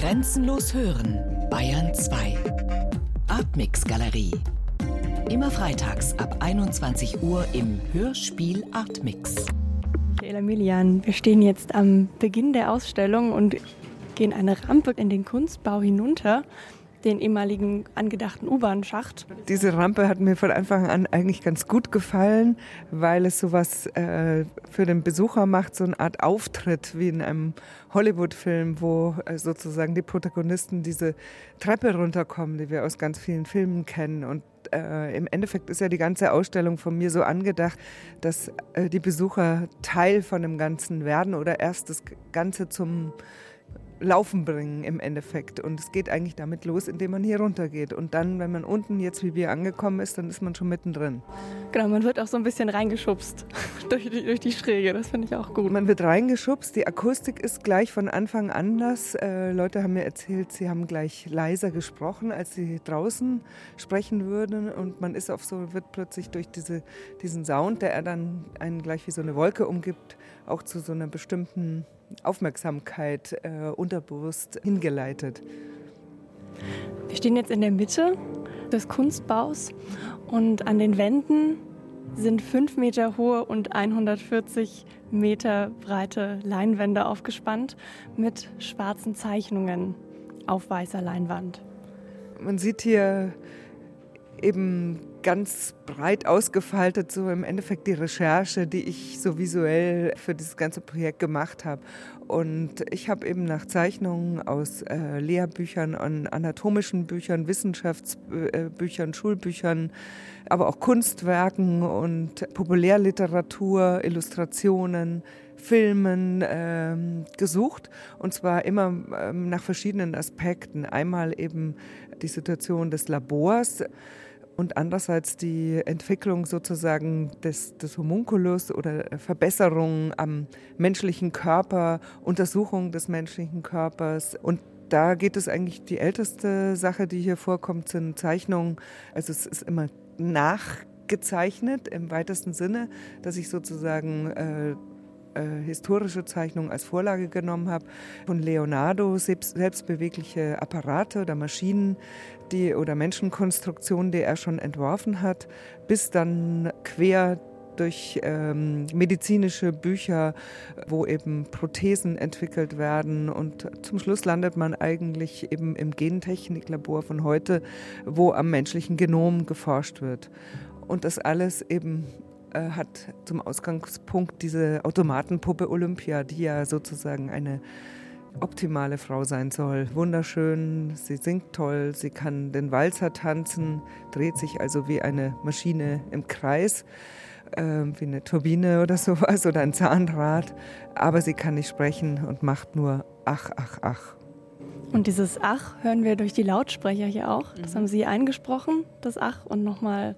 Grenzenlos hören, Bayern 2. Artmix Galerie. Immer freitags ab 21 Uhr im Hörspiel Artmix. Michaela Milian, wir stehen jetzt am Beginn der Ausstellung und gehen eine Rampe in den Kunstbau hinunter den ehemaligen angedachten U-Bahn-Schacht. Diese Rampe hat mir von Anfang an eigentlich ganz gut gefallen, weil es sowas äh, für den Besucher macht, so eine Art Auftritt wie in einem Hollywood-Film, wo äh, sozusagen die Protagonisten diese Treppe runterkommen, die wir aus ganz vielen Filmen kennen. Und äh, im Endeffekt ist ja die ganze Ausstellung von mir so angedacht, dass äh, die Besucher Teil von dem Ganzen werden oder erst das Ganze zum Laufen bringen im Endeffekt. Und es geht eigentlich damit los, indem man hier runtergeht. Und dann, wenn man unten jetzt wie wir angekommen ist, dann ist man schon mittendrin. Genau, man wird auch so ein bisschen reingeschubst durch die, durch die Schräge. Das finde ich auch gut. Man wird reingeschubst. Die Akustik ist gleich von Anfang an anders. Äh, Leute haben mir erzählt, sie haben gleich leiser gesprochen, als sie draußen sprechen würden. Und man ist auf so, wird plötzlich durch diese, diesen Sound, der er dann einen gleich wie so eine Wolke umgibt, auch zu so einer bestimmten Aufmerksamkeit äh, unterbewusst hingeleitet. Wir stehen jetzt in der Mitte des Kunstbaus und an den Wänden sind fünf Meter hohe und 140 Meter breite Leinwände aufgespannt mit schwarzen Zeichnungen auf weißer Leinwand. Man sieht hier eben ganz breit ausgefaltet, so im Endeffekt die Recherche, die ich so visuell für dieses ganze Projekt gemacht habe. Und ich habe eben nach Zeichnungen aus äh, Lehrbüchern, an anatomischen Büchern, Wissenschaftsbüchern, Schulbüchern, aber auch Kunstwerken und Populärliteratur, Illustrationen, Filmen ähm, gesucht und zwar immer ähm, nach verschiedenen Aspekten. Einmal eben die Situation des Labors, und andererseits die Entwicklung sozusagen des, des Homunculus oder Verbesserung am menschlichen Körper, Untersuchung des menschlichen Körpers und da geht es eigentlich, die älteste Sache, die hier vorkommt, sind Zeichnungen. Also es ist immer nachgezeichnet im weitesten Sinne, dass ich sozusagen äh, äh, historische Zeichnungen als Vorlage genommen habe. Von Leonardo selbst, selbstbewegliche Apparate oder Maschinen die, oder Menschenkonstruktionen, die er schon entworfen hat, bis dann quer durch ähm, medizinische Bücher, wo eben Prothesen entwickelt werden. Und zum Schluss landet man eigentlich eben im Gentechniklabor von heute, wo am menschlichen Genom geforscht wird. Und das alles eben äh, hat zum Ausgangspunkt diese Automatenpuppe Olympia, die ja sozusagen eine optimale Frau sein soll. Wunderschön, sie singt toll, sie kann den Walzer tanzen, dreht sich also wie eine Maschine im Kreis, äh, wie eine Turbine oder sowas oder ein Zahnrad, aber sie kann nicht sprechen und macht nur ach, ach, ach. Und dieses Ach hören wir durch die Lautsprecher hier auch. Das mhm. haben Sie eingesprochen, das Ach, und nochmal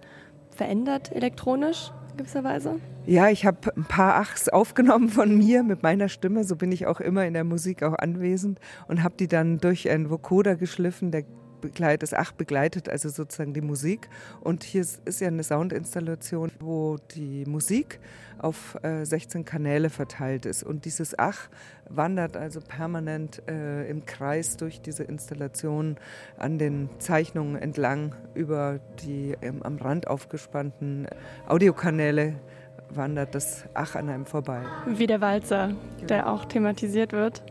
verändert elektronisch gewisserweise? Ja, ich habe ein paar Achs aufgenommen von mir mit meiner Stimme. So bin ich auch immer in der Musik auch anwesend und habe die dann durch einen Vocoder geschliffen, der begleitet, das Ach begleitet also sozusagen die Musik. Und hier ist ja eine Soundinstallation, wo die Musik auf äh, 16 Kanäle verteilt ist. Und dieses Ach wandert also permanent äh, im Kreis durch diese Installation an den Zeichnungen entlang über die ähm, am Rand aufgespannten Audiokanäle wandert das Ach an einem vorbei. Wie der Walzer, der auch thematisiert wird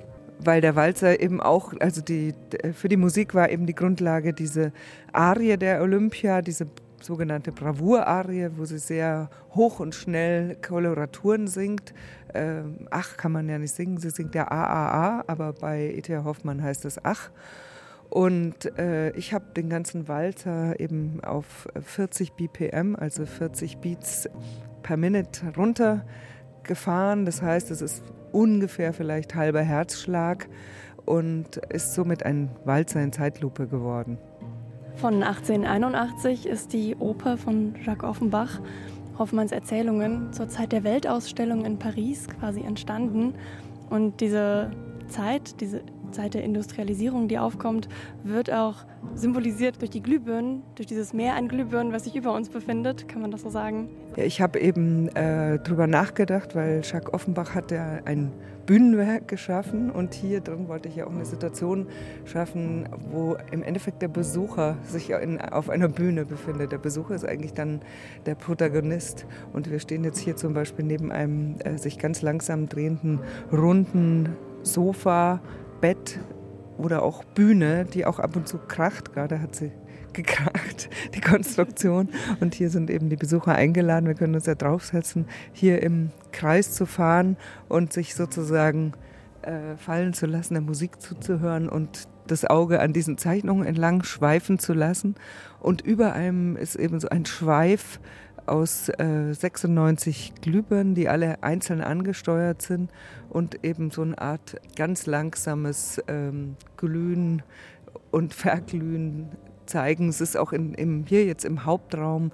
weil der Walzer eben auch, also die, für die Musik war eben die Grundlage diese Arie der Olympia, diese sogenannte Bravour-Arie, wo sie sehr hoch und schnell Koloraturen singt. Ähm, ach kann man ja nicht singen, sie singt ja AAA, aber bei E.T.A. Hoffmann heißt es Ach. Und äh, ich habe den ganzen Walzer eben auf 40 BPM, also 40 Beats per Minute runtergefahren. Das heißt, es ist ungefähr vielleicht halber Herzschlag und ist somit ein Walzer in Zeitlupe geworden. Von 1881 ist die Oper von Jacques Offenbach, Hoffmanns Erzählungen, zur Zeit der Weltausstellung in Paris quasi entstanden. Und diese Zeit, diese Zeit der Industrialisierung, die aufkommt, wird auch symbolisiert durch die Glühbirnen, durch dieses Meer an Glühbirnen, was sich über uns befindet. Kann man das so sagen? Ich habe eben äh, darüber nachgedacht, weil Jacques Offenbach hat ja ein Bühnenwerk geschaffen und hier drin wollte ich ja auch eine Situation schaffen, wo im Endeffekt der Besucher sich in, auf einer Bühne befindet. Der Besucher ist eigentlich dann der Protagonist und wir stehen jetzt hier zum Beispiel neben einem äh, sich ganz langsam drehenden runden Sofa, Bett oder auch Bühne, die auch ab und zu kracht. Gerade hat sie gekracht, die Konstruktion. Und hier sind eben die Besucher eingeladen. Wir können uns ja draufsetzen, hier im Kreis zu fahren und sich sozusagen äh, fallen zu lassen, der Musik zuzuhören und das Auge an diesen Zeichnungen entlang schweifen zu lassen. Und über einem ist eben so ein Schweif aus äh, 96 Glühbirnen, die alle einzeln angesteuert sind und eben so eine Art ganz langsames ähm, Glühen und Verglühen zeigen. Es ist auch in, im, hier jetzt im Hauptraum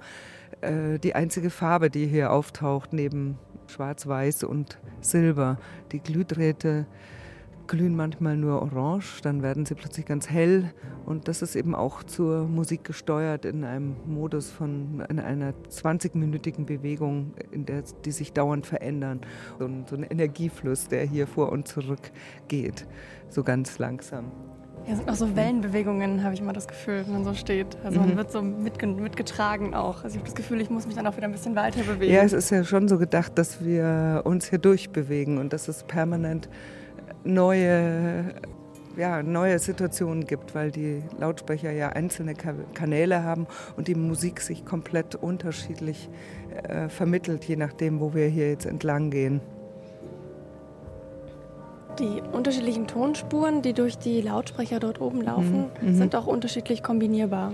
äh, die einzige Farbe, die hier auftaucht, neben Schwarz-Weiß und Silber. Die Glühdrähte glühen manchmal nur orange, dann werden sie plötzlich ganz hell und das ist eben auch zur Musik gesteuert in einem Modus von in einer 20-minütigen Bewegung, in der die sich dauernd verändern. So ein, so ein Energiefluss, der hier vor und zurück geht, so ganz langsam. Ja, sind auch so Wellenbewegungen, habe ich immer das Gefühl, wenn man so steht. Also man mhm. wird so mitgetragen auch. Also ich habe das Gefühl, ich muss mich dann auch wieder ein bisschen weiter bewegen. Ja, es ist ja schon so gedacht, dass wir uns hier durchbewegen und dass es permanent neue, ja, neue Situationen gibt, weil die Lautsprecher ja einzelne Kanäle haben und die Musik sich komplett unterschiedlich äh, vermittelt, je nachdem, wo wir hier jetzt entlang gehen. Die unterschiedlichen Tonspuren, die durch die Lautsprecher dort oben laufen, mhm. sind auch unterschiedlich kombinierbar.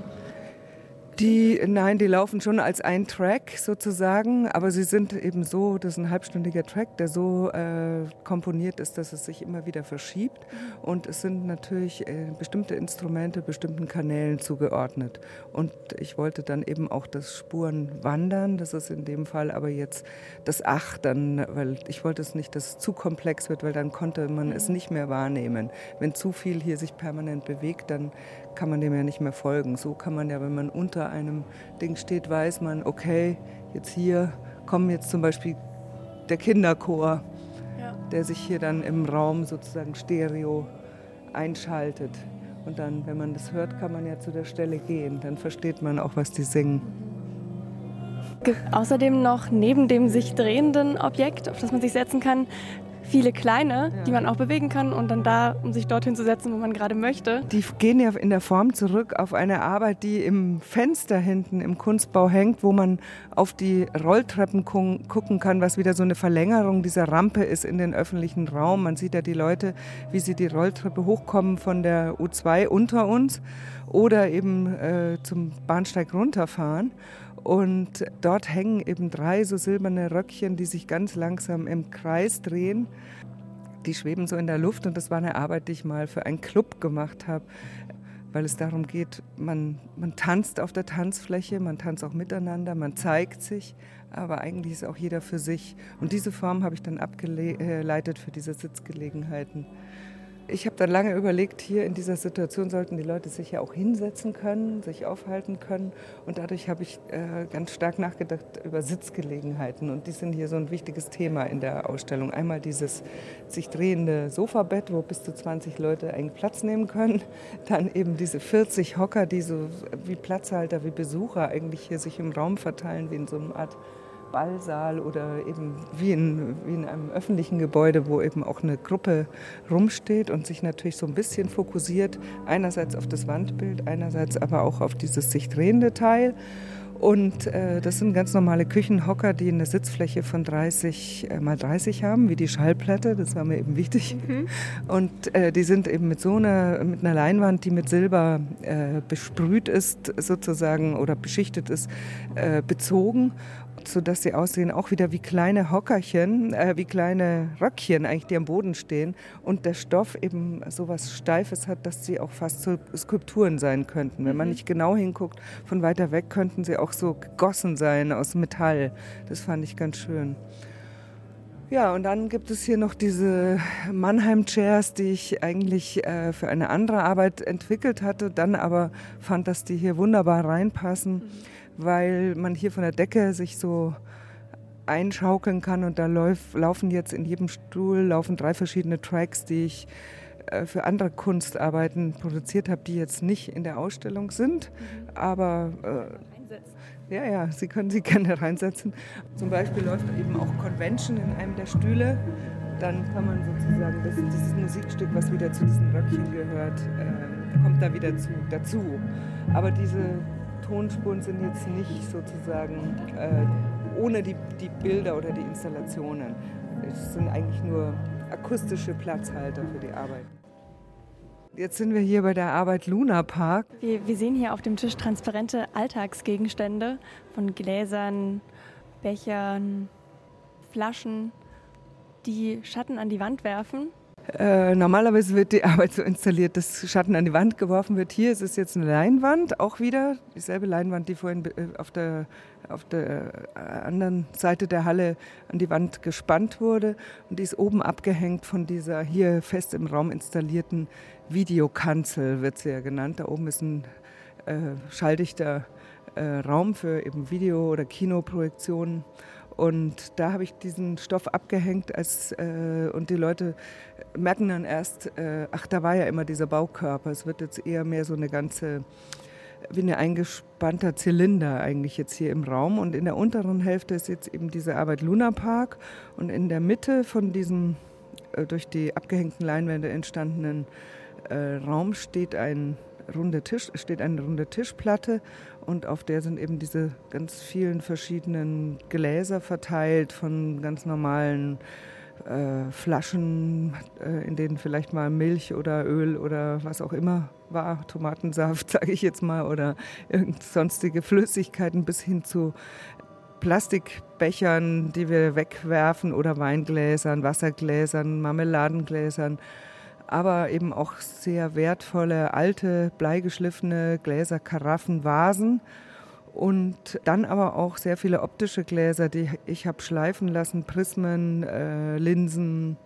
Die, nein, die laufen schon als ein Track sozusagen, aber sie sind eben so, das ist ein halbstündiger Track, der so äh, komponiert ist, dass es sich immer wieder verschiebt. Und es sind natürlich äh, bestimmte Instrumente bestimmten Kanälen zugeordnet. Und ich wollte dann eben auch das Spuren wandern, das ist in dem Fall aber jetzt das Ach dann, weil ich wollte es nicht, dass es zu komplex wird, weil dann konnte man es nicht mehr wahrnehmen. Wenn zu viel hier sich permanent bewegt, dann kann man dem ja nicht mehr folgen. So kann man ja, wenn man unter einem Ding steht, weiß man, okay, jetzt hier kommen jetzt zum Beispiel der Kinderchor, ja. der sich hier dann im Raum sozusagen stereo einschaltet. Und dann, wenn man das hört, kann man ja zu der Stelle gehen. Dann versteht man auch, was die singen. Gibt außerdem noch neben dem sich drehenden Objekt, auf das man sich setzen kann, viele kleine, ja. die man auch bewegen kann und dann da, um sich dorthin zu setzen, wo man gerade möchte. Die gehen ja in der Form zurück auf eine Arbeit, die im Fenster hinten im Kunstbau hängt, wo man auf die Rolltreppen gucken kann, was wieder so eine Verlängerung dieser Rampe ist in den öffentlichen Raum. Man sieht ja die Leute, wie sie die Rolltreppe hochkommen von der U2 unter uns oder eben äh, zum Bahnsteig runterfahren. Und dort hängen eben drei so silberne Röckchen, die sich ganz langsam im Kreis drehen. Die schweben so in der Luft und das war eine Arbeit, die ich mal für einen Club gemacht habe, weil es darum geht, man, man tanzt auf der Tanzfläche, man tanzt auch miteinander, man zeigt sich, aber eigentlich ist auch jeder für sich. Und diese Form habe ich dann abgeleitet für diese Sitzgelegenheiten. Ich habe dann lange überlegt, hier in dieser Situation sollten die Leute sich ja auch hinsetzen können, sich aufhalten können. Und dadurch habe ich äh, ganz stark nachgedacht über Sitzgelegenheiten. Und die sind hier so ein wichtiges Thema in der Ausstellung. Einmal dieses sich drehende Sofabett, wo bis zu 20 Leute eigentlich Platz nehmen können. Dann eben diese 40 Hocker, die so wie Platzhalter, wie Besucher eigentlich hier sich im Raum verteilen, wie in so einer Art Ballsaal oder eben wie in, wie in einem öffentlichen Gebäude, wo eben auch eine Gruppe rumsteht und sich natürlich so ein bisschen fokussiert, einerseits auf das Wandbild, einerseits aber auch auf dieses sich drehende Teil. Und äh, das sind ganz normale Küchenhocker, die eine Sitzfläche von 30 äh, mal 30 haben, wie die Schallplatte. Das war mir eben wichtig. Mhm. Und äh, die sind eben mit so einer, mit einer Leinwand, die mit Silber äh, besprüht ist, sozusagen oder beschichtet ist, äh, bezogen sodass sie aussehen auch wieder wie kleine Hockerchen, äh, wie kleine Röckchen eigentlich, die am Boden stehen. Und der Stoff eben so was Steifes hat, dass sie auch fast so Skulpturen sein könnten. Wenn man mhm. nicht genau hinguckt, von weiter weg könnten sie auch so gegossen sein aus Metall. Das fand ich ganz schön. Ja, und dann gibt es hier noch diese Mannheim-Chairs, die ich eigentlich äh, für eine andere Arbeit entwickelt hatte, dann aber fand, dass die hier wunderbar reinpassen, mhm. Weil man hier von der Decke sich so einschaukeln kann und da lauf, laufen jetzt in jedem Stuhl laufen drei verschiedene Tracks, die ich äh, für andere Kunstarbeiten produziert habe, die jetzt nicht in der Ausstellung sind, mhm. aber äh, ja, ja, Sie können sie gerne reinsetzen. Zum Beispiel läuft eben auch Convention in einem der Stühle. Dann kann man sozusagen das, dieses Musikstück, was wieder zu diesen Röckchen gehört, äh, kommt da wieder zu, dazu. Aber diese Tonspuren sind jetzt nicht sozusagen äh, ohne die, die Bilder oder die Installationen. Es sind eigentlich nur akustische Platzhalter für die Arbeit. Jetzt sind wir hier bei der Arbeit Luna Park. Wir, wir, sehen hier auf dem Tisch transparente Alltagsgegenstände von Gläsern, Bechern, Flaschen, die Schatten an die Wand werfen. Äh, normalerweise wird die Arbeit so installiert, dass Schatten an die Wand geworfen wird. Hier ist es jetzt eine Leinwand, auch wieder dieselbe Leinwand, die vorhin äh, auf der, auf der äh, anderen Seite der Halle an die Wand gespannt wurde. Und die ist oben abgehängt von dieser hier fest im Raum installierten Videokanzel, wird sie ja genannt. Da oben ist ein äh, schalldichter äh, Raum für eben Video- oder Kinoprojektionen. Und da habe ich diesen Stoff abgehängt als, äh, und die Leute merken dann erst, äh, ach, da war ja immer dieser Baukörper. Es wird jetzt eher mehr so eine ganze, wie ein eingespannter Zylinder eigentlich jetzt hier im Raum. Und in der unteren Hälfte ist jetzt eben diese Arbeit Luna Park. Und in der Mitte von diesem äh, durch die abgehängten Leinwände entstandenen äh, Raum steht ein runder Tisch, steht eine runde Tischplatte und auf der sind eben diese ganz vielen verschiedenen Gläser verteilt von ganz normalen äh, Flaschen, äh, in denen vielleicht mal Milch oder Öl oder was auch immer war, Tomatensaft, sage ich jetzt mal, oder sonstige Flüssigkeiten bis hin zu Plastikbechern, die wir wegwerfen oder Weingläsern, Wassergläsern, Marmeladengläsern aber eben auch sehr wertvolle alte bleigeschliffene Gläser, Karaffen, Vasen und dann aber auch sehr viele optische Gläser, die ich habe schleifen lassen, Prismen, äh, Linsen,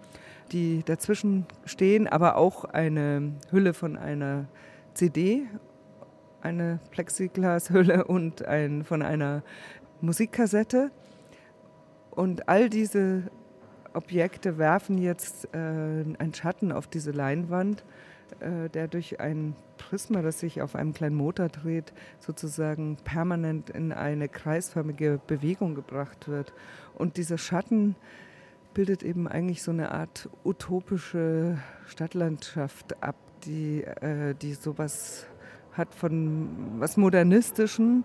die dazwischen stehen, aber auch eine Hülle von einer CD, eine Plexiglashülle und ein, von einer Musikkassette. Und all diese Objekte werfen jetzt äh, einen Schatten auf diese Leinwand, äh, der durch ein Prisma, das sich auf einem kleinen Motor dreht, sozusagen permanent in eine kreisförmige Bewegung gebracht wird. Und dieser Schatten bildet eben eigentlich so eine Art utopische Stadtlandschaft ab, die, äh, die sowas hat von was Modernistischem,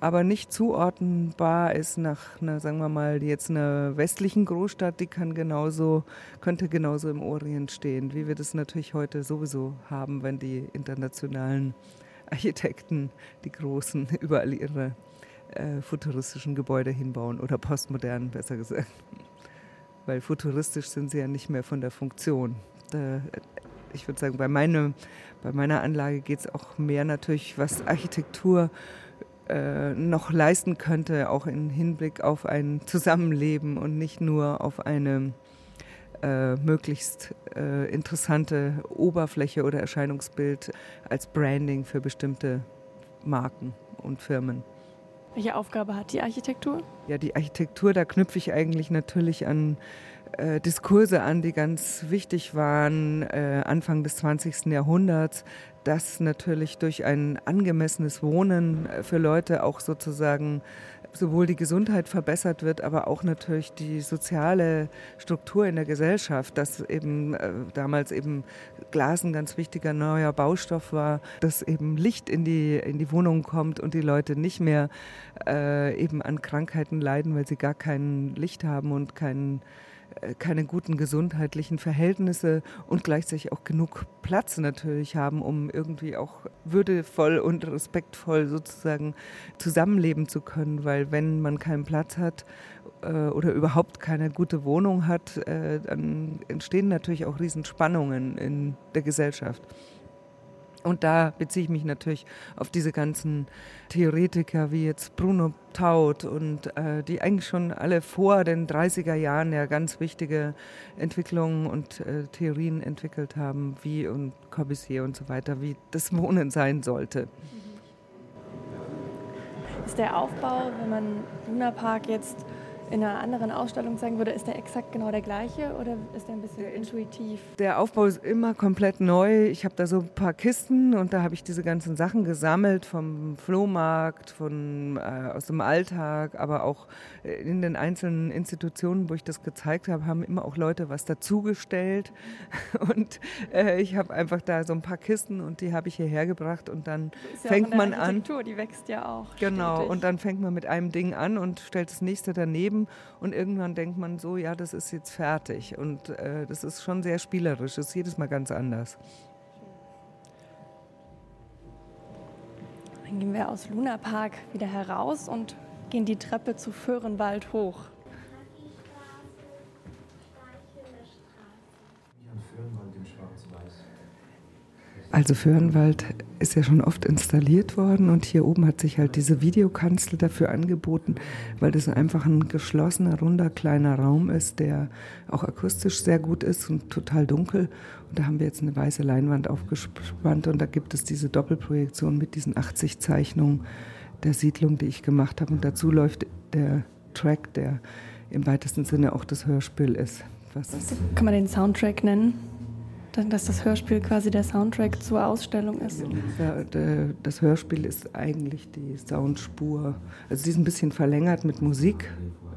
aber nicht zuordnenbar ist nach einer, sagen wir mal, jetzt einer westlichen Großstadt, die kann genauso, könnte genauso im Orient stehen, wie wir das natürlich heute sowieso haben, wenn die internationalen Architekten, die großen, überall ihre äh, futuristischen Gebäude hinbauen oder postmodern, besser gesagt. Weil futuristisch sind sie ja nicht mehr von der Funktion. Da, ich würde sagen, bei, meine, bei meiner Anlage geht es auch mehr natürlich, was Architektur äh, noch leisten könnte, auch im Hinblick auf ein Zusammenleben und nicht nur auf eine äh, möglichst äh, interessante Oberfläche oder Erscheinungsbild als Branding für bestimmte Marken und Firmen. Welche Aufgabe hat die Architektur? Ja, die Architektur, da knüpfe ich eigentlich natürlich an äh, Diskurse an, die ganz wichtig waren äh, Anfang des 20. Jahrhunderts, dass natürlich durch ein angemessenes Wohnen äh, für Leute auch sozusagen sowohl die Gesundheit verbessert wird, aber auch natürlich die soziale Struktur in der Gesellschaft, dass eben äh, damals eben Glas ein ganz wichtiger neuer Baustoff war, dass eben Licht in die, in die Wohnung kommt und die Leute nicht mehr äh, eben an Krankheiten leiden, weil sie gar kein Licht haben und keinen keine guten gesundheitlichen Verhältnisse und gleichzeitig auch genug Platz natürlich haben, um irgendwie auch würdevoll und respektvoll sozusagen zusammenleben zu können. Weil wenn man keinen Platz hat äh, oder überhaupt keine gute Wohnung hat, äh, dann entstehen natürlich auch Riesenspannungen in der Gesellschaft. Und da beziehe ich mich natürlich auf diese ganzen Theoretiker wie jetzt Bruno Taut und äh, die eigentlich schon alle vor den 30er Jahren ja ganz wichtige Entwicklungen und äh, Theorien entwickelt haben, wie und Corbusier und so weiter, wie das Wohnen sein sollte. Ist der Aufbau, wenn man Luna Park jetzt in einer anderen Ausstellung zeigen würde, ist der exakt genau der gleiche oder ist der ein bisschen intuitiv? Der Aufbau ist immer komplett neu. Ich habe da so ein paar Kisten und da habe ich diese ganzen Sachen gesammelt vom Flohmarkt, von, äh, aus dem Alltag, aber auch in den einzelnen Institutionen, wo ich das gezeigt habe, haben immer auch Leute was dazugestellt. Und äh, ich habe einfach da so ein paar Kisten und die habe ich hierher gebracht und dann ja fängt man an. Die wächst ja auch. Genau, stetig. und dann fängt man mit einem Ding an und stellt das nächste daneben geschrieben und irgendwann denkt man so, ja, das ist jetzt fertig. Und äh, das ist schon sehr spielerisch, das ist jedes Mal ganz anders. Dann gehen wir aus Luna Park wieder heraus und gehen die Treppe zu Föhrenwald hoch. Also Föhrenwald ist ja schon oft installiert worden und hier oben hat sich halt diese Videokanzel dafür angeboten, weil das einfach ein geschlossener, runder, kleiner Raum ist, der auch akustisch sehr gut ist und total dunkel. Und da haben wir jetzt eine weiße Leinwand aufgespannt und da gibt es diese Doppelprojektion mit diesen 80 Zeichnungen der Siedlung, die ich gemacht habe. Und dazu läuft der Track, der im weitesten Sinne auch das Hörspiel ist. Was Kann man den Soundtrack nennen? Dass das Hörspiel quasi der Soundtrack zur Ausstellung ist. Ja, das Hörspiel ist eigentlich die Soundspur. Also sie ist ein bisschen verlängert mit Musik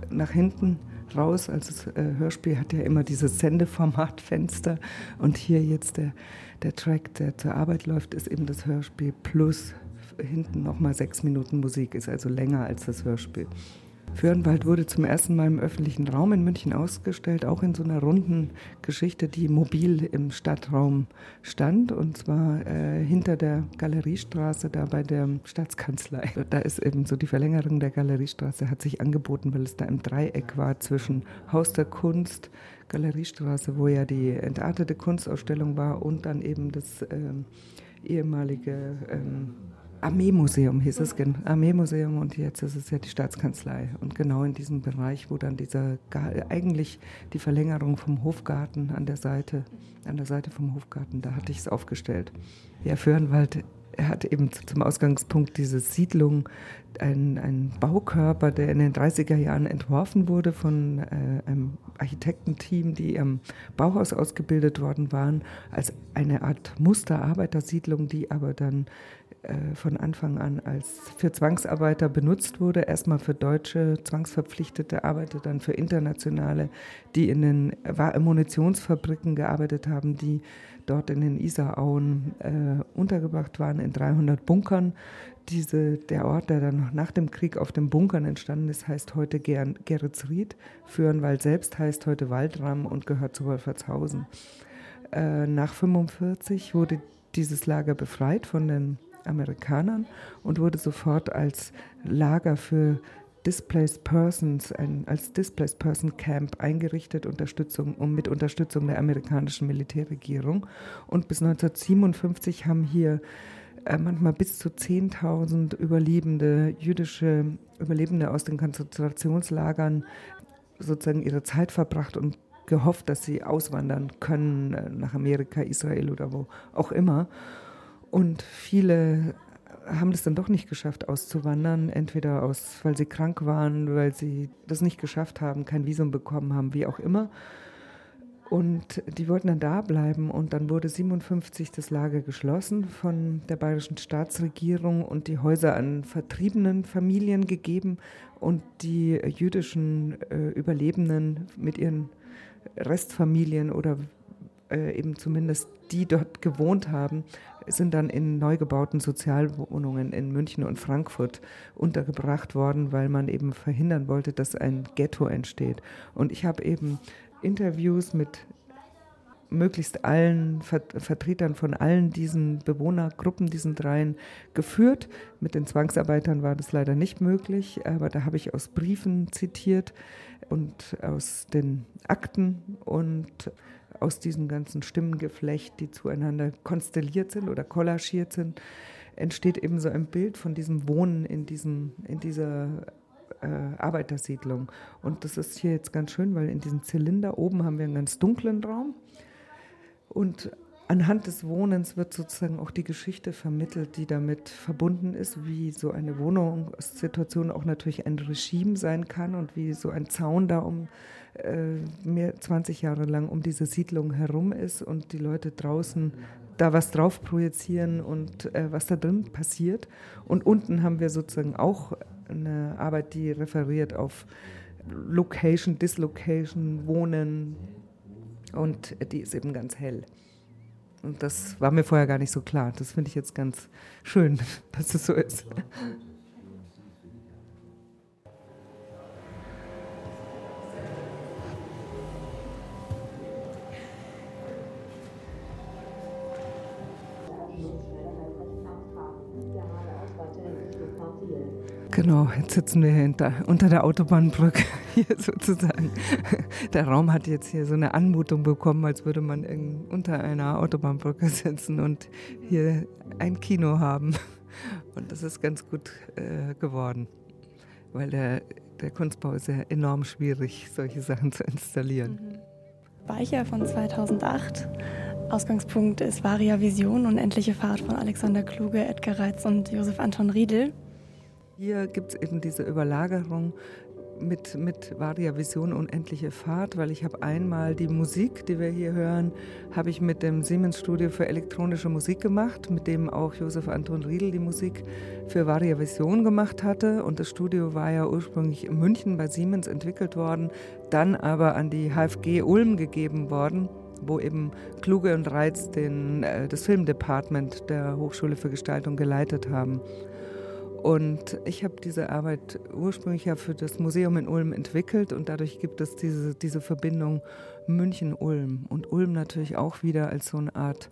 nach hinten raus. Also das äh, Hörspiel hat ja immer dieses Sendeformatfenster. Und hier jetzt der, der Track, der zur Arbeit läuft, ist eben das Hörspiel plus hinten nochmal sechs Minuten Musik, ist also länger als das Hörspiel. Föhrenwald wurde zum ersten Mal im öffentlichen Raum in München ausgestellt, auch in so einer runden Geschichte, die mobil im Stadtraum stand, und zwar äh, hinter der Galeriestraße, da bei der Staatskanzlei. Da ist eben so die Verlängerung der Galeriestraße, hat sich angeboten, weil es da im Dreieck war zwischen Haus der Kunst, Galeriestraße, wo ja die entartete Kunstausstellung war, und dann eben das äh, ehemalige. Ähm, Armeemuseum hieß es, Armeemuseum und jetzt ist es ja die Staatskanzlei. Und genau in diesem Bereich, wo dann dieser, eigentlich die Verlängerung vom Hofgarten an der Seite, an der Seite vom Hofgarten, da hatte ich es aufgestellt. Ja, Föhrenwald hat eben zum Ausgangspunkt diese Siedlung ein, ein Baukörper, der in den 30er Jahren entworfen wurde von äh, einem Architektenteam, die am Bauhaus ausgebildet worden waren, als eine Art Musterarbeitersiedlung, die aber dann von Anfang an als für Zwangsarbeiter benutzt wurde. Erstmal für deutsche zwangsverpflichtete Arbeiter, dann für internationale, die in den Munitionsfabriken gearbeitet haben, die dort in den Isarauen äh, untergebracht waren, in 300 Bunkern. Diese, der Ort, der dann noch nach dem Krieg auf den Bunkern entstanden ist, heißt heute Ger Geretsried. Föhrenwald selbst heißt heute Waldram und gehört zu Wolfertshausen. Äh, nach 1945 wurde dieses Lager befreit von den Amerikanern und wurde sofort als Lager für Displaced Persons, ein, als Displaced Person Camp eingerichtet, Unterstützung, um, mit Unterstützung der amerikanischen Militärregierung. Und bis 1957 haben hier äh, manchmal bis zu 10.000 Überlebende, jüdische Überlebende aus den Konzentrationslagern sozusagen ihre Zeit verbracht und gehofft, dass sie auswandern können äh, nach Amerika, Israel oder wo auch immer. Und viele haben das dann doch nicht geschafft, auszuwandern. Entweder aus, weil sie krank waren, weil sie das nicht geschafft haben, kein Visum bekommen haben, wie auch immer. Und die wollten dann da bleiben und dann wurde 57 das Lager geschlossen von der bayerischen Staatsregierung und die Häuser an vertriebenen Familien gegeben und die jüdischen äh, Überlebenden mit ihren Restfamilien oder äh, eben zumindest die dort gewohnt haben, sind dann in neu gebauten Sozialwohnungen in München und Frankfurt untergebracht worden, weil man eben verhindern wollte, dass ein Ghetto entsteht. Und ich habe eben Interviews mit möglichst allen Vertretern von allen diesen Bewohnergruppen, diesen dreien, geführt. Mit den Zwangsarbeitern war das leider nicht möglich, aber da habe ich aus Briefen zitiert und aus den Akten und aus diesem ganzen Stimmengeflecht, die zueinander konstelliert sind oder kollagiert sind, entsteht eben so ein Bild von diesem Wohnen in, diesem, in dieser äh, Arbeitersiedlung. Und das ist hier jetzt ganz schön, weil in diesem Zylinder oben haben wir einen ganz dunklen Raum. Und anhand des Wohnens wird sozusagen auch die Geschichte vermittelt, die damit verbunden ist, wie so eine Wohnungssituation auch natürlich ein Regime sein kann und wie so ein Zaun da um äh, mehr 20 Jahre lang um diese Siedlung herum ist und die Leute draußen da was drauf projizieren und äh, was da drin passiert. Und unten haben wir sozusagen auch eine Arbeit, die referiert auf Location, Dislocation, Wohnen und die ist eben ganz hell. Und das war mir vorher gar nicht so klar. Das finde ich jetzt ganz schön, dass es so ist. Genau, jetzt sitzen wir hinter, unter der Autobahnbrücke hier sozusagen. Der Raum hat jetzt hier so eine Anmutung bekommen, als würde man in, unter einer Autobahnbrücke sitzen und hier ein Kino haben. Und das ist ganz gut äh, geworden, weil der, der Kunstbau ist ja enorm schwierig, solche Sachen zu installieren. Mhm. Weicher von 2008. Ausgangspunkt ist Varia Vision, Unendliche Fahrt von Alexander Kluge, Edgar Reitz und Josef Anton Riedel. Hier gibt es eben diese Überlagerung mit, mit Varia Vision Unendliche Fahrt, weil ich habe einmal die Musik, die wir hier hören, habe ich mit dem Siemens Studio für elektronische Musik gemacht, mit dem auch Josef Anton Riedel die Musik für Varia Vision gemacht hatte. Und das Studio war ja ursprünglich in München bei Siemens entwickelt worden, dann aber an die HFG Ulm gegeben worden wo eben Kluge und Reiz den, äh, das Filmdepartment der Hochschule für Gestaltung geleitet haben. Und ich habe diese Arbeit ursprünglich ja für das Museum in Ulm entwickelt und dadurch gibt es diese, diese Verbindung München-Ulm. Und Ulm natürlich auch wieder als so eine Art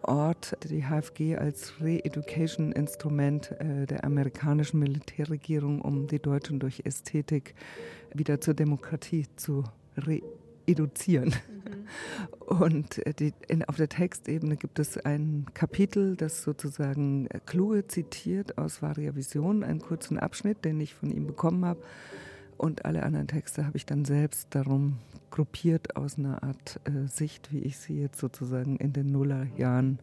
Ort, die HFG als Re-Education-Instrument äh, der amerikanischen Militärregierung, um die Deutschen durch Ästhetik wieder zur Demokratie zu re-eduzieren. Und äh, die, in, auf der Textebene gibt es ein Kapitel, das sozusagen äh, Kluge zitiert aus Varia Vision, einen kurzen Abschnitt, den ich von ihm bekommen habe. Und alle anderen Texte habe ich dann selbst darum gruppiert aus einer Art äh, Sicht, wie ich sie jetzt sozusagen in den Nullerjahren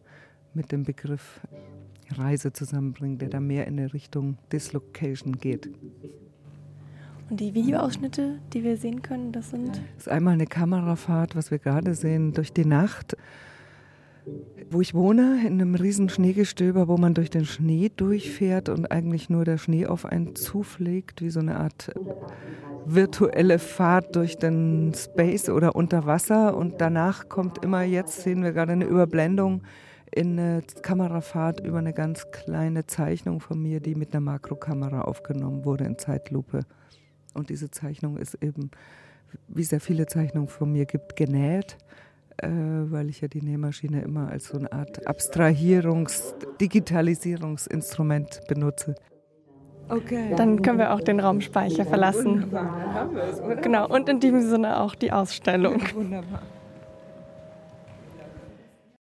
mit dem Begriff Reise zusammenbringe, der da mehr in der Richtung Dislocation geht. Und die Videoausschnitte, die wir sehen können, das sind? Das ist einmal eine Kamerafahrt, was wir gerade sehen, durch die Nacht. Wo ich wohne, in einem riesen Schneegestöber, wo man durch den Schnee durchfährt und eigentlich nur der Schnee auf einen zufliegt, wie so eine Art virtuelle Fahrt durch den Space oder unter Wasser. Und danach kommt immer, jetzt sehen wir gerade eine Überblendung in eine Kamerafahrt über eine ganz kleine Zeichnung von mir, die mit einer Makrokamera aufgenommen wurde in Zeitlupe. Und diese Zeichnung ist eben, wie sehr viele Zeichnungen von mir gibt, genäht, äh, weil ich ja die Nähmaschine immer als so eine Art Abstrahierungs-, Digitalisierungsinstrument benutze. Okay. Dann können wir auch den Raumspeicher verlassen. Wunderbar. Genau, und in diesem Sinne auch die Ausstellung. Wunderbar.